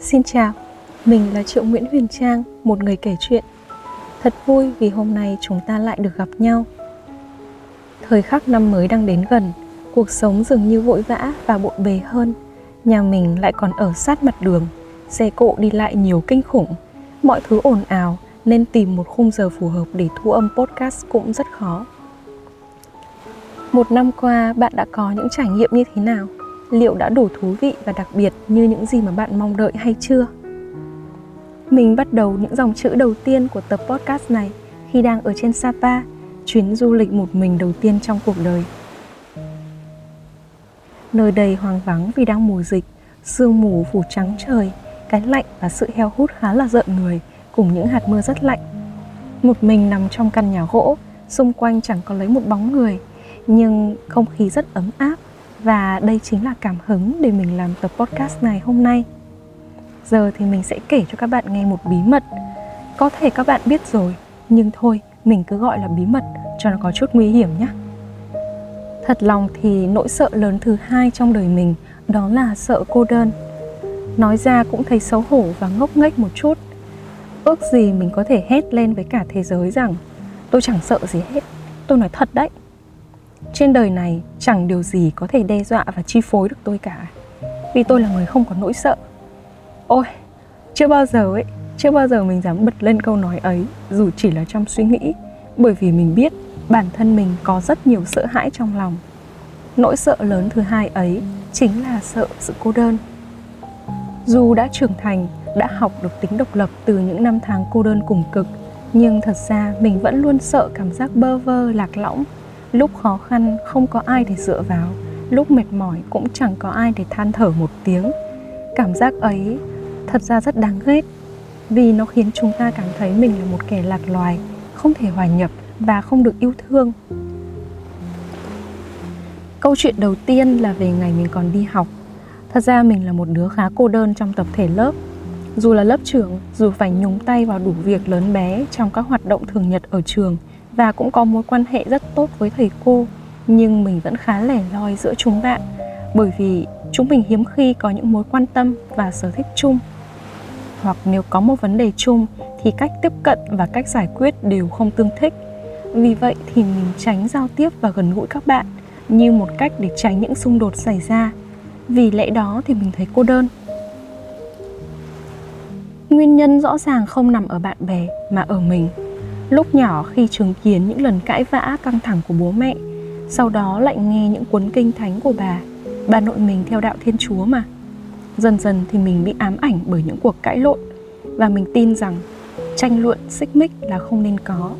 Xin chào, mình là Triệu Nguyễn Huyền Trang, một người kể chuyện. Thật vui vì hôm nay chúng ta lại được gặp nhau. Thời khắc năm mới đang đến gần, cuộc sống dường như vội vã và bộn bề hơn. Nhà mình lại còn ở sát mặt đường, xe cộ đi lại nhiều kinh khủng. Mọi thứ ồn ào nên tìm một khung giờ phù hợp để thu âm podcast cũng rất khó. Một năm qua, bạn đã có những trải nghiệm như thế nào? Liệu đã đủ thú vị và đặc biệt như những gì mà bạn mong đợi hay chưa? Mình bắt đầu những dòng chữ đầu tiên của tập podcast này khi đang ở trên sapa, chuyến du lịch một mình đầu tiên trong cuộc đời. Nơi đây hoang vắng vì đang mùa dịch, sương mù phủ trắng trời, cái lạnh và sự heo hút khá là rợn người cùng những hạt mưa rất lạnh. Một mình nằm trong căn nhà gỗ, xung quanh chẳng có lấy một bóng người, nhưng không khí rất ấm áp và đây chính là cảm hứng để mình làm tập podcast này hôm nay. Giờ thì mình sẽ kể cho các bạn nghe một bí mật. Có thể các bạn biết rồi, nhưng thôi, mình cứ gọi là bí mật cho nó có chút nguy hiểm nhé. Thật lòng thì nỗi sợ lớn thứ hai trong đời mình đó là sợ cô đơn. Nói ra cũng thấy xấu hổ và ngốc nghếch một chút. Ước gì mình có thể hét lên với cả thế giới rằng, tôi chẳng sợ gì hết, tôi nói thật đấy trên đời này chẳng điều gì có thể đe dọa và chi phối được tôi cả. Vì tôi là người không có nỗi sợ. Ôi, chưa bao giờ ấy, chưa bao giờ mình dám bật lên câu nói ấy, dù chỉ là trong suy nghĩ, bởi vì mình biết bản thân mình có rất nhiều sợ hãi trong lòng. Nỗi sợ lớn thứ hai ấy chính là sợ sự cô đơn. Dù đã trưởng thành, đã học được tính độc lập từ những năm tháng cô đơn cùng cực, nhưng thật ra mình vẫn luôn sợ cảm giác bơ vơ, lạc lõng lúc khó khăn, không có ai để dựa vào. Lúc mệt mỏi, cũng chẳng có ai để than thở một tiếng. Cảm giác ấy, thật ra rất đáng ghét, vì nó khiến chúng ta cảm thấy mình là một kẻ lạc loài, không thể hòa nhập và không được yêu thương. Câu chuyện đầu tiên là về ngày mình còn đi học. Thật ra mình là một đứa khá cô đơn trong tập thể lớp. Dù là lớp trưởng, dù phải nhúng tay vào đủ việc lớn bé trong các hoạt động thường nhật ở trường và cũng có mối quan hệ rất tốt với thầy cô, nhưng mình vẫn khá lẻ loi giữa chúng bạn, bởi vì chúng mình hiếm khi có những mối quan tâm và sở thích chung. Hoặc nếu có một vấn đề chung thì cách tiếp cận và cách giải quyết đều không tương thích. Vì vậy thì mình tránh giao tiếp và gần gũi các bạn như một cách để tránh những xung đột xảy ra. Vì lẽ đó thì mình thấy cô đơn. Nguyên nhân rõ ràng không nằm ở bạn bè mà ở mình. Lúc nhỏ khi chứng kiến những lần cãi vã căng thẳng của bố mẹ Sau đó lại nghe những cuốn kinh thánh của bà. Bà nội mình theo đạo Thiên Chúa mà. Dần dần thì mình bị ám ảnh bởi những cuộc cãi lộn Và mình tin rằng tranh luận xích mích là không nên có.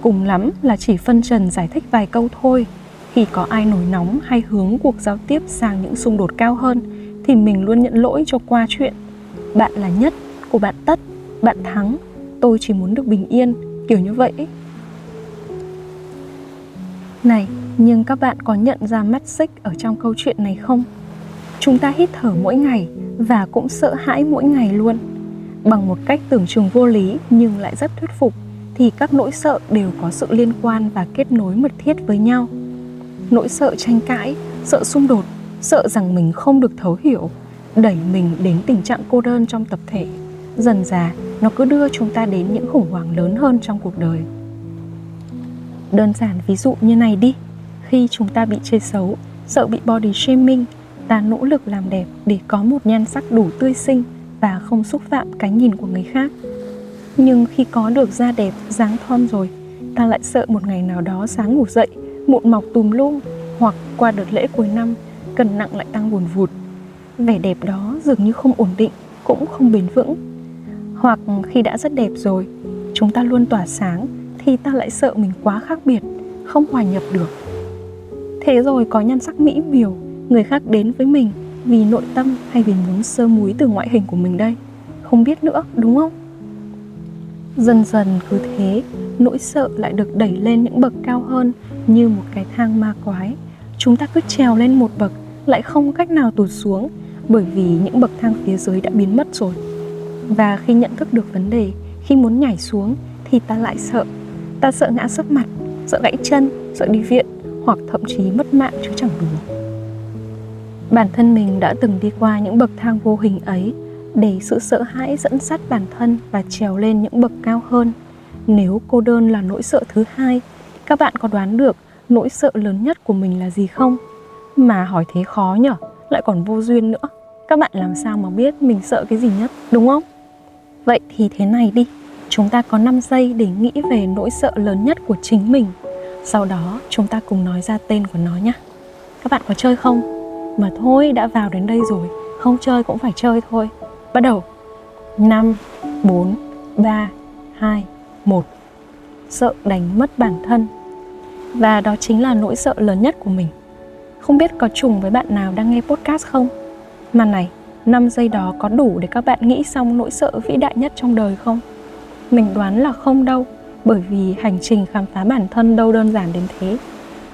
Cùng lắm là chỉ phân trần giải thích vài câu thôi Khi có ai nổi nóng hay hướng cuộc giao tiếp sang những xung đột cao hơn Thì mình luôn nhận lỗi cho qua chuyện. Bạn là nhất, của bạn tất, bạn thắng Tôi chỉ muốn được bình yên kiểu như vậy. Này, nhưng các bạn có nhận ra mắt xích ở trong câu chuyện này không? Chúng ta hít thở mỗi ngày và cũng sợ hãi mỗi ngày luôn. Bằng một cách tưởng chừng vô lý nhưng lại rất thuyết phục, thì các nỗi sợ đều có sự liên quan và kết nối mật thiết với nhau. Nỗi sợ tranh cãi, sợ xung đột, sợ rằng mình không được thấu hiểu, đẩy mình đến tình trạng cô đơn trong tập thể dần dà, nó cứ đưa chúng ta đến những khủng hoảng lớn hơn trong cuộc đời. Đơn giản ví dụ như này đi. Khi chúng ta bị chê xấu, sợ bị body shaming, ta nỗ lực làm đẹp để có một nhan sắc đủ tươi xinh và không xúc phạm cái nhìn của người khác. Nhưng khi có được da đẹp, dáng thon rồi, ta lại sợ một ngày nào đó sáng ngủ dậy, mụn mọc tùm lum hoặc qua đợt lễ cuối năm, cân nặng lại tăng buồn vụt. Vẻ đẹp đó dường như không ổn định, cũng không bền vững hoặc khi đã rất đẹp rồi, chúng ta luôn tỏa sáng thì ta lại sợ mình quá khác biệt, không hòa nhập được. Thế rồi có nhan sắc mỹ miều, người khác đến với mình vì nội tâm hay vì muốn sơ múi từ ngoại hình của mình đây. Không biết nữa, đúng không? Dần dần cứ thế, nỗi sợ lại được đẩy lên những bậc cao hơn như một cái thang ma quái. Chúng ta cứ trèo lên một bậc, lại không cách nào tụt xuống bởi vì những bậc thang phía dưới đã biến mất rồi và khi nhận thức được vấn đề, khi muốn nhảy xuống thì ta lại sợ. Ta sợ ngã sấp mặt, sợ gãy chân, sợ đi viện hoặc thậm chí mất mạng chứ chẳng đùa. Bản thân mình đã từng đi qua những bậc thang vô hình ấy để sự sợ hãi dẫn dắt bản thân và trèo lên những bậc cao hơn. Nếu cô đơn là nỗi sợ thứ hai, các bạn có đoán được nỗi sợ lớn nhất của mình là gì không? Mà hỏi thế khó nhở, lại còn vô duyên nữa. Các bạn làm sao mà biết mình sợ cái gì nhất, đúng không? Vậy thì thế này đi, chúng ta có 5 giây để nghĩ về nỗi sợ lớn nhất của chính mình. Sau đó, chúng ta cùng nói ra tên của nó nhé các bạn có chơi không? Mà thôi, đã vào đến đây rồi. Không chơi cũng phải chơi thôi. Bắt đầu. 5 4 3 2 1 sợ đánh mất bản thân. Và đó chính là nỗi sợ lớn nhất của mình. Không biết có trùng với bạn nào đang nghe podcast không? Mà này 5 giây đó có đủ để các bạn nghĩ xong nỗi sợ vĩ đại nhất trong đời không? Mình đoán là không đâu, bởi vì hành trình khám phá bản thân đâu đơn giản đến thế.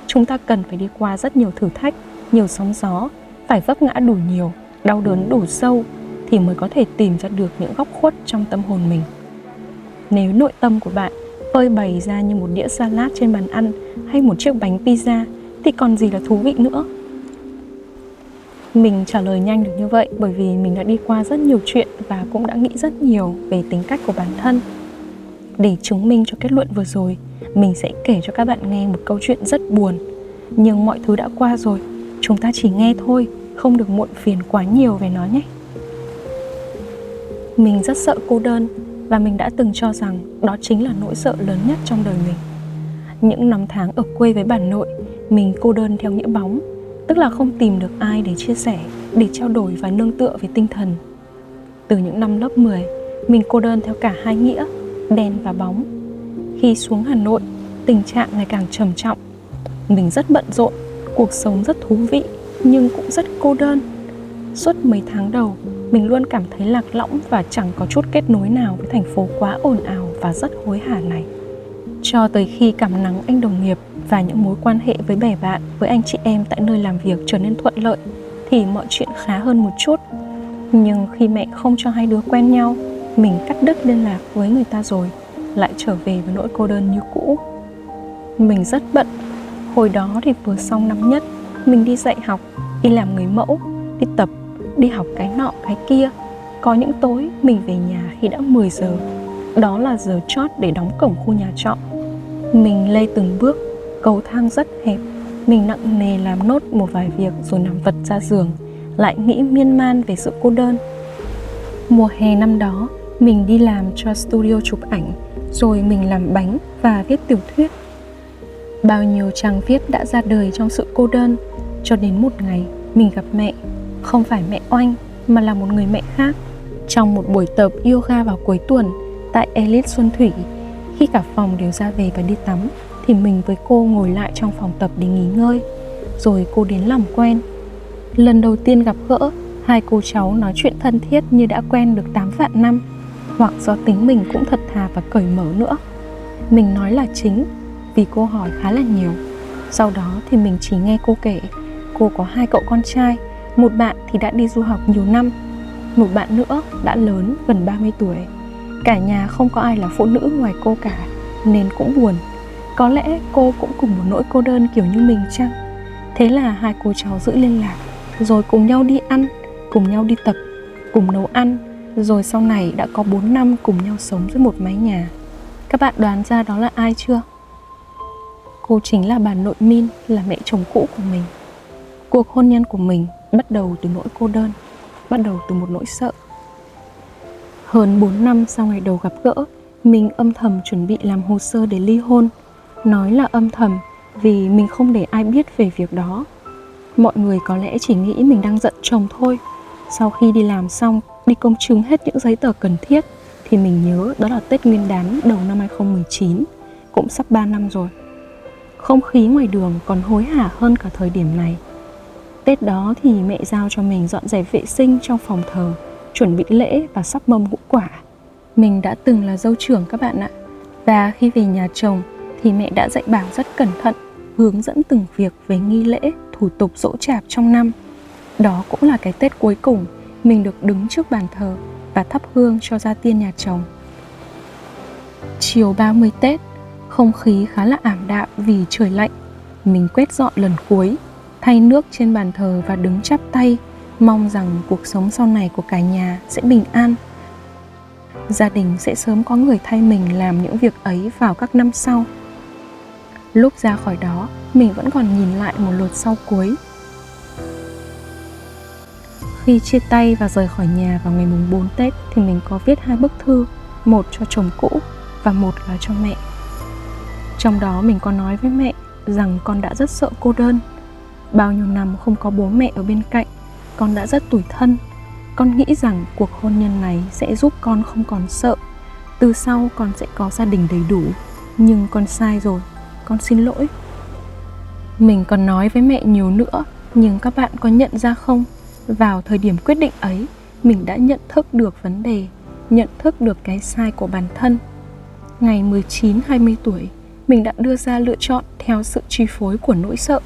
Chúng ta cần phải đi qua rất nhiều thử thách, nhiều sóng gió, phải vấp ngã đủ nhiều, đau đớn đủ sâu thì mới có thể tìm ra được những góc khuất trong tâm hồn mình. Nếu nội tâm của bạn phơi bày ra như một đĩa salad trên bàn ăn hay một chiếc bánh pizza thì còn gì là thú vị nữa? Mình trả lời nhanh được như vậy bởi vì mình đã đi qua rất nhiều chuyện và cũng đã nghĩ rất nhiều về tính cách của bản thân. Để chứng minh cho kết luận vừa rồi, mình sẽ kể cho các bạn nghe một câu chuyện rất buồn. Nhưng mọi thứ đã qua rồi, chúng ta chỉ nghe thôi, không được muộn phiền quá nhiều về nó nhé. Mình rất sợ cô đơn và mình đã từng cho rằng đó chính là nỗi sợ lớn nhất trong đời mình. Những năm tháng ở quê với bà nội, mình cô đơn theo nghĩa bóng tức là không tìm được ai để chia sẻ, để trao đổi và nương tựa về tinh thần. Từ những năm lớp 10 mình cô đơn theo cả hai nghĩa, đen và bóng. Khi xuống Hà Nội, tình trạng ngày càng trầm trọng. Mình rất bận rộn, cuộc sống rất thú vị, nhưng cũng rất cô đơn. Suốt mấy tháng đầu, mình luôn cảm thấy lạc lõng và chẳng có chút kết nối nào với thành phố quá ồn ào và rất hối hả này. Cho tới khi cảm nắng anh đồng nghiệp và những mối quan hệ với bè bạn, với anh chị em tại nơi làm việc trở nên thuận lợi, thì mọi chuyện khá hơn một chút. Nhưng khi mẹ không cho hai đứa quen nhau, mình cắt đứt liên lạc với người ta rồi, lại trở về với nỗi cô đơn như cũ. Mình rất bận. Hồi đó thì vừa xong năm nhất, mình đi dạy học, đi làm người mẫu, đi tập, đi học cái nọ, cái kia. Có những tối mình về nhà khi đã 10 giờ. Đó là giờ chót để đóng cổng khu nhà trọ. Mình lê từng bước cầu thang rất hẹp. Mình nặng nề làm nốt một vài việc rồi nằm vật ra giường, lại nghĩ miên man về sự cô đơn. Mùa hè năm đó, mình đi làm cho studio chụp ảnh, rồi mình làm bánh và viết tiểu thuyết. Bao nhiêu trang viết đã ra đời trong sự cô đơn, cho đến một ngày mình gặp mẹ. Không phải mẹ oanh, mà là một người mẹ khác. Trong một buổi tập yoga vào cuối tuần tại Elite Xuân Thủy, khi cả phòng đều ra về và đi tắm thì mình với cô ngồi lại trong phòng tập để nghỉ ngơi, rồi cô đến làm quen. Lần đầu tiên gặp gỡ, hai cô cháu nói chuyện thân thiết như đã quen được 8 vạn năm, hoặc do tính mình cũng thật thà và cởi mở nữa. Mình nói là chính, vì cô hỏi khá là nhiều. Sau đó thì mình chỉ nghe cô kể, cô có hai cậu con trai, một bạn thì đã đi du học nhiều năm, một bạn nữa đã lớn gần 30 tuổi. Cả nhà không có ai là phụ nữ ngoài cô cả, nên cũng buồn có lẽ cô cũng cùng một nỗi cô đơn kiểu như mình chăng? Thế là hai cô cháu giữ liên lạc, rồi cùng nhau đi ăn, cùng nhau đi tập, cùng nấu ăn, rồi sau này đã có 4 năm cùng nhau sống dưới một mái nhà. Các bạn đoán ra đó là ai chưa? Cô chính là bà nội min, là mẹ chồng cũ của mình. Cuộc hôn nhân của mình bắt đầu từ nỗi cô đơn, bắt đầu từ một nỗi sợ. Hơn 4 năm sau ngày đầu gặp gỡ mình âm thầm chuẩn bị làm hồ sơ để ly hôn nói là âm thầm vì mình không để ai biết về việc đó. Mọi người có lẽ chỉ nghĩ mình đang giận chồng thôi. Sau khi đi làm xong, đi công chứng hết những giấy tờ cần thiết, thì mình nhớ đó là Tết Nguyên đán đầu năm 2019 cũng sắp 3 năm rồi. Không khí ngoài đường còn hối hả hơn cả thời điểm này. Tết đó thì mẹ giao cho mình dọn dẹp vệ sinh trong phòng thờ, chuẩn bị lễ và sắp mâm ngũ quả. Mình đã từng là dâu trưởng các bạn ạ. Và khi về nhà chồng thì mẹ đã dạy bảo rất cẩn thận, hướng dẫn từng việc về nghi lễ, thủ tục dỗ chạp trong năm. Đó cũng là cái tết cuối cùng mình được đứng trước bàn thờ và thắp hương cho gia tiên nhà chồng. Chiều 30 Tết, không khí khá là ảm đạm vì trời lạnh. Mình quét dọn lần cuối, thay nước trên bàn thờ và đứng chắp tay, mong rằng cuộc sống sau này của cả nhà sẽ bình an. Gia đình sẽ sớm có người thay mình làm những việc ấy vào các năm sau lúc ra khỏi đó mình vẫn còn nhìn lại một lượt sau cuối khi chia tay và rời khỏi nhà vào ngày mùng 4 Tết thì mình có viết hai bức thư, một cho chồng cũ và một là cho mẹ. Trong đó mình có nói với mẹ rằng con đã rất sợ cô đơn. Bao nhiêu năm không có bố mẹ ở bên cạnh, con đã rất tủi thân. Con nghĩ rằng cuộc hôn nhân này sẽ giúp con không còn sợ. Từ sau con sẽ có gia đình đầy đủ. Nhưng con sai rồi, con xin lỗi. Mình còn nói với mẹ nhiều nữa, nhưng các bạn có nhận ra không? Vào thời điểm quyết định ấy, mình đã nhận thức được vấn đề, nhận thức được cái sai của bản thân. Ngày 19-20 tuổi, mình đã đưa ra lựa chọn theo sự chi phối của nỗi sợ.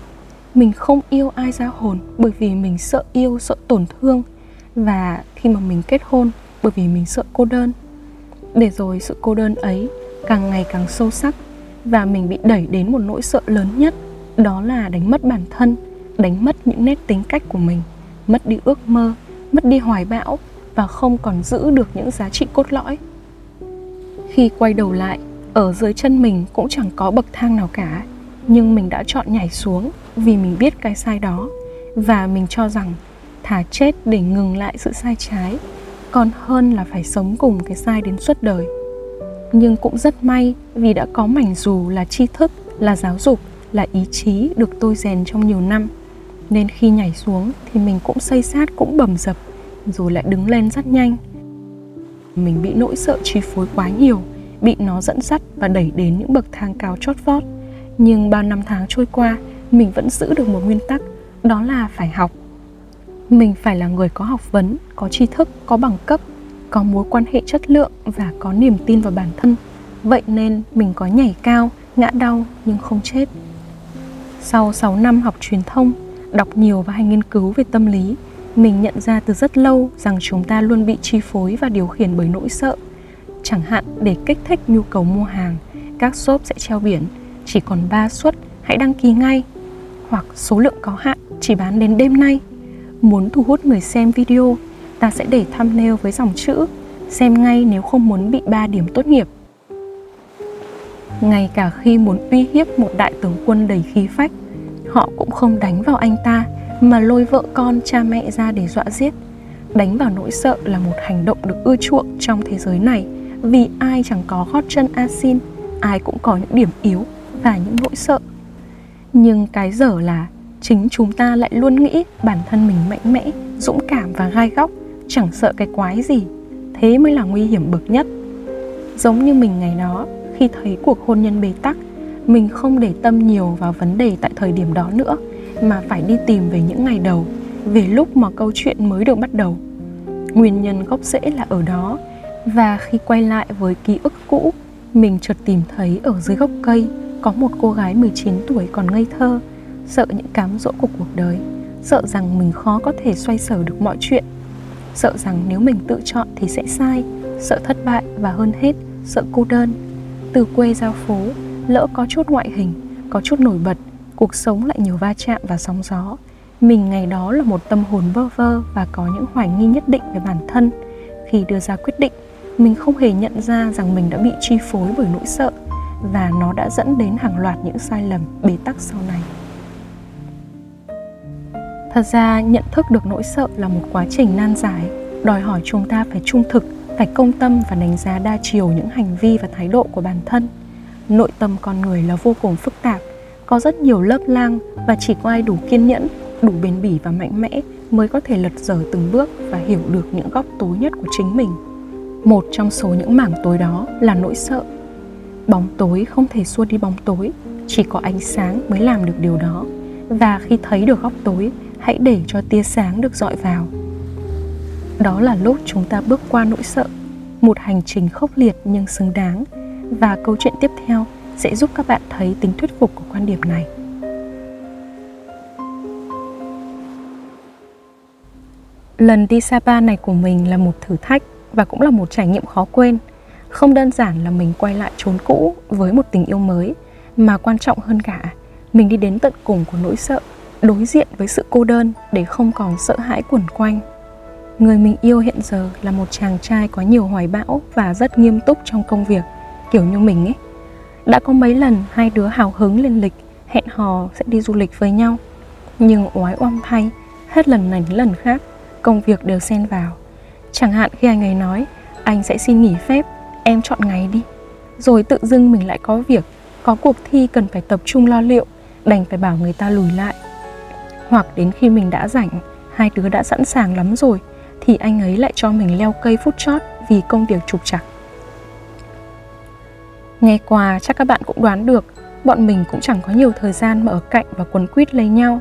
Mình không yêu ai ra hồn bởi vì mình sợ yêu, sợ tổn thương và khi mà mình kết hôn bởi vì mình sợ cô đơn. Để rồi sự cô đơn ấy càng ngày càng sâu sắc và mình bị đẩy đến một nỗi sợ lớn nhất, đó là đánh mất bản thân, đánh mất những nét tính cách của mình mất đi ước mơ mất đi hoài bão và không còn giữ được những giá trị cốt lõi. Khi quay đầu lại ở dưới chân mình cũng chẳng có bậc thang nào cả nhưng mình đã chọn nhảy xuống vì mình biết cái sai đó và mình cho rằng thả chết để ngừng lại sự sai trái còn hơn là phải sống cùng cái sai đến suốt đời nhưng cũng rất may vì đã có mảnh dù là tri thức, là giáo dục, là ý chí được tôi rèn trong nhiều năm. Nên khi nhảy xuống thì mình cũng xây sát, cũng bầm dập rồi lại đứng lên rất nhanh. Mình bị nỗi sợ chi phối quá nhiều, bị nó dẫn dắt và đẩy đến những bậc thang cao chót vót. Nhưng bao năm tháng trôi qua, mình vẫn giữ được một nguyên tắc, đó là phải học. Mình phải là người có học vấn, có tri thức, có bằng cấp có mối quan hệ chất lượng và có niềm tin vào bản thân. Vậy nên mình có nhảy cao, ngã đau nhưng không chết. Sau 6 năm học truyền thông, đọc nhiều và hay nghiên cứu về tâm lý, mình nhận ra từ rất lâu rằng chúng ta luôn bị chi phối và điều khiển bởi nỗi sợ. Chẳng hạn, để kích thích nhu cầu mua hàng, các shop sẽ treo biển, chỉ còn 3 suất, hãy đăng ký ngay. Hoặc số lượng có hạn, chỉ bán đến đêm nay. Muốn thu hút người xem video ta sẽ để thumbnail với dòng chữ, xem ngay nếu không muốn bị 3 điểm tốt nghiệp. Ngay cả khi muốn uy hiếp một đại tướng quân đầy khí phách, họ cũng không đánh vào anh ta, mà lôi vợ con cha mẹ ra để dọa giết. Đánh vào nỗi sợ là một hành động được ưa chuộng trong thế giới này, vì ai chẳng có gót chân asin, ai cũng có những điểm yếu và những nỗi sợ. Nhưng cái dở là, chính chúng ta lại luôn nghĩ bản thân mình mạnh mẽ, dũng cảm và gai góc chẳng sợ cái quái gì, thế mới là nguy hiểm bậc nhất. Giống như mình ngày đó, khi thấy cuộc hôn nhân bế tắc, mình không để tâm nhiều vào vấn đề tại thời điểm đó nữa, mà phải đi tìm về những ngày đầu, về lúc mà câu chuyện mới được bắt đầu. Nguyên nhân gốc rễ là ở đó, và khi quay lại với ký ức cũ, mình chợt tìm thấy ở dưới gốc cây có một cô gái 19 tuổi còn ngây thơ, sợ những cám dỗ của cuộc đời, sợ rằng mình khó có thể xoay sở được mọi chuyện sợ rằng nếu mình tự chọn thì sẽ sai, sợ thất bại và hơn hết, sợ cô đơn. Từ quê ra phố, lỡ có chút ngoại hình, có chút nổi bật, cuộc sống lại nhiều va chạm và sóng gió. Mình ngày đó là một tâm hồn vơ vơ và có những hoài nghi nhất định về bản thân. Khi đưa ra quyết định, mình không hề nhận ra rằng mình đã bị chi phối bởi nỗi sợ và nó đã dẫn đến hàng loạt những sai lầm bế tắc sau này thật ra, nhận thức được nỗi sợ là một quá trình nan giải. Đòi hỏi chúng ta phải trung thực, phải công tâm và đánh giá đa chiều những hành vi và thái độ của bản thân. Nội tâm con người là vô cùng phức tạp, có rất nhiều lớp lang và chỉ có ai đủ kiên nhẫn, đủ bền bỉ và mạnh mẽ mới có thể lật dở từng bước và hiểu được những góc tối nhất của chính mình. Một trong số những mảng tối đó là nỗi sợ. Bóng tối không thể xua đi bóng tối, chỉ có ánh sáng mới làm được điều đó. Và khi thấy được góc tối hãy để cho tia sáng được dọi vào đó là lúc chúng ta bước qua nỗi sợ một hành trình khốc liệt nhưng xứng đáng và câu chuyện tiếp theo sẽ giúp các bạn thấy tính thuyết phục của quan điểm này. Lần đi Sapa này của mình là một thử thách và cũng là một trải nghiệm khó quên. Không đơn giản là mình quay lại chốn cũ với một tình yêu mới, mà quan trọng hơn cả, mình đi đến tận cùng của nỗi sợ đối diện với sự cô đơn để không còn sợ hãi quẩn quanh. Người mình yêu hiện giờ là một chàng trai có nhiều hoài bão và rất nghiêm túc trong công việc, kiểu như mình ấy. Đã có mấy lần hai đứa hào hứng lên lịch, hẹn hò sẽ đi du lịch với nhau. Nhưng oái oăm thay, hết lần này đến lần khác, công việc đều xen vào. Chẳng hạn khi anh ấy nói, anh sẽ xin nghỉ phép, em chọn ngày đi. Rồi tự dưng mình lại có việc, có cuộc thi cần phải tập trung lo liệu, đành phải bảo người ta lùi lại hoặc đến khi mình đã rảnh, hai đứa đã sẵn sàng lắm rồi, thì anh ấy lại cho mình leo cây phút chót vì công việc trục trặc. Nghe qua chắc các bạn cũng đoán được, bọn mình cũng chẳng có nhiều thời gian mà ở cạnh và quấn quýt lấy nhau.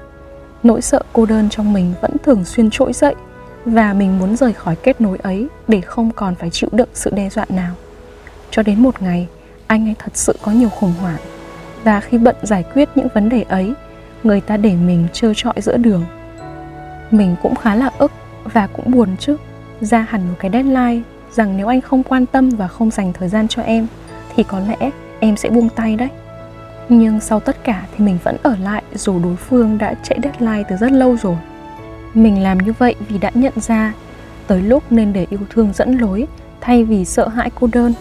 Nỗi sợ cô đơn trong mình vẫn thường xuyên trỗi dậy, và mình muốn rời khỏi kết nối ấy để không còn phải chịu đựng sự đe dọa nào. Cho đến một ngày, anh ấy thật sự có nhiều khủng hoảng, và khi bận giải quyết những vấn đề ấy người ta để mình trơ trọi giữa đường. Mình cũng khá là ức và cũng buồn chứ. Ra hẳn một cái deadline rằng nếu anh không quan tâm và không dành thời gian cho em, thì có lẽ em sẽ buông tay đấy. Nhưng sau tất cả thì mình vẫn ở lại dù đối phương đã chạy deadline từ rất lâu rồi. Mình làm như vậy vì đã nhận ra tới lúc nên để yêu thương dẫn lối thay vì sợ hãi cô đơn.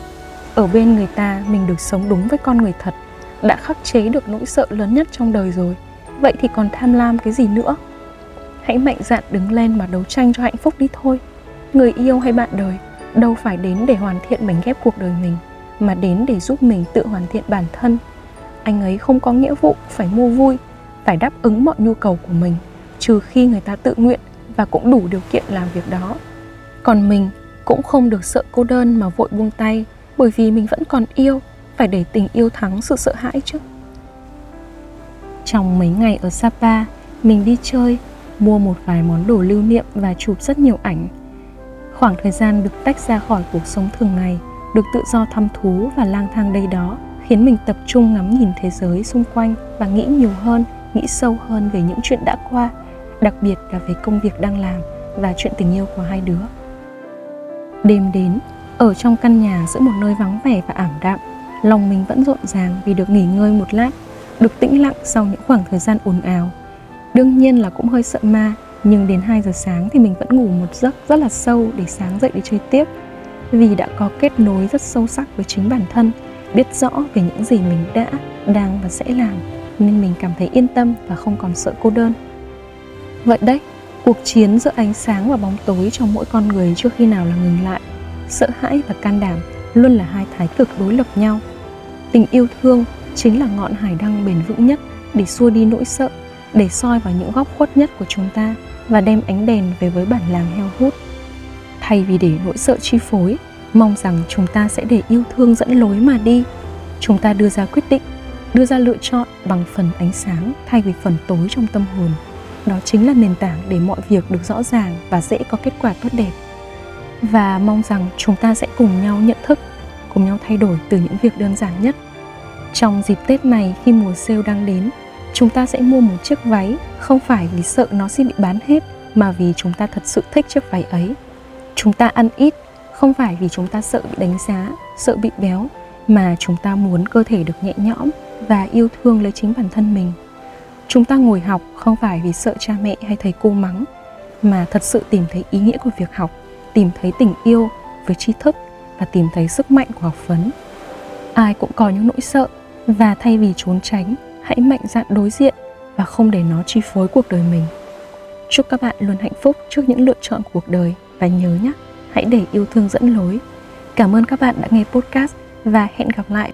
Ở bên người ta mình được sống đúng với con người thật, đã khắc chế được nỗi sợ lớn nhất trong đời rồi vậy thì còn tham lam cái gì nữa? Hãy mạnh dạn đứng lên mà đấu tranh cho hạnh phúc đi thôi. Người yêu hay bạn đời, đâu phải đến để hoàn thiện mảnh ghép cuộc đời mình, mà đến để giúp mình tự hoàn thiện bản thân. Anh ấy không có nghĩa vụ phải mua vui, phải đáp ứng mọi nhu cầu của mình, trừ khi người ta tự nguyện và cũng đủ điều kiện làm việc đó. Còn mình cũng không được sợ cô đơn mà vội buông tay, bởi vì mình vẫn còn yêu, phải để tình yêu thắng sự sợ hãi chứ trong mấy ngày ở sapa, mình đi chơi, mua một vài món đồ lưu niệm và chụp rất nhiều ảnh. Khoảng thời gian được tách ra khỏi cuộc sống thường ngày, được tự do thăm thú và lang thang đây đó, khiến mình tập trung ngắm nhìn thế giới xung quanh và nghĩ nhiều hơn, nghĩ sâu hơn về những chuyện đã qua, đặc biệt là về công việc đang làm và chuyện tình yêu của hai đứa. Đêm đến, ở trong căn nhà giữa một nơi vắng vẻ và ảm đạm, lòng mình vẫn rộn ràng vì được nghỉ ngơi một lát được tĩnh lặng sau những khoảng thời gian ồn ào. Đương nhiên là cũng hơi sợ ma, nhưng đến 2 giờ sáng thì mình vẫn ngủ một giấc rất là sâu để sáng dậy đi chơi tiếp. Vì đã có kết nối rất sâu sắc với chính bản thân, biết rõ về những gì mình đã, đang và sẽ làm, nên mình cảm thấy yên tâm và không còn sợ cô đơn. Vậy đấy, cuộc chiến giữa ánh sáng và bóng tối trong mỗi con người chưa khi nào là ngừng lại, sợ hãi và can đảm luôn là hai thái cực đối lập nhau. Tình yêu thương chính là ngọn hải đăng bền vững nhất để xua đi nỗi sợ, để soi vào những góc khuất nhất của chúng ta và đem ánh đèn về với bản làng heo hút. Thay vì để nỗi sợ chi phối, mong rằng chúng ta sẽ để yêu thương dẫn lối mà đi. Chúng ta đưa ra quyết định, đưa ra lựa chọn bằng phần ánh sáng thay vì phần tối trong tâm hồn. Đó chính là nền tảng để mọi việc được rõ ràng và dễ có kết quả tốt đẹp. Và mong rằng chúng ta sẽ cùng nhau nhận thức, cùng nhau thay đổi từ những việc đơn giản nhất trong dịp tết này khi mùa sale đang đến, chúng ta sẽ mua một chiếc váy không phải vì sợ nó sẽ bị bán hết, mà vì chúng ta thật sự thích chiếc váy ấy. Chúng ta ăn ít, không phải vì chúng ta sợ bị đánh giá, sợ bị béo, mà chúng ta muốn cơ thể được nhẹ nhõm và yêu thương lấy chính bản thân mình. Chúng ta ngồi học không phải vì sợ cha mẹ hay thầy cô mắng, mà thật sự tìm thấy ý nghĩa của việc học, tìm thấy tình yêu với tri thức và tìm thấy sức mạnh của học vấn. Ai cũng có những nỗi sợ và thay vì trốn tránh, hãy mạnh dạn đối diện và không để nó chi phối cuộc đời mình. Chúc các bạn luôn hạnh phúc trước những lựa chọn cuộc đời và nhớ nhé, hãy để yêu thương dẫn lối. Cảm ơn các bạn đã nghe podcast và hẹn gặp lại.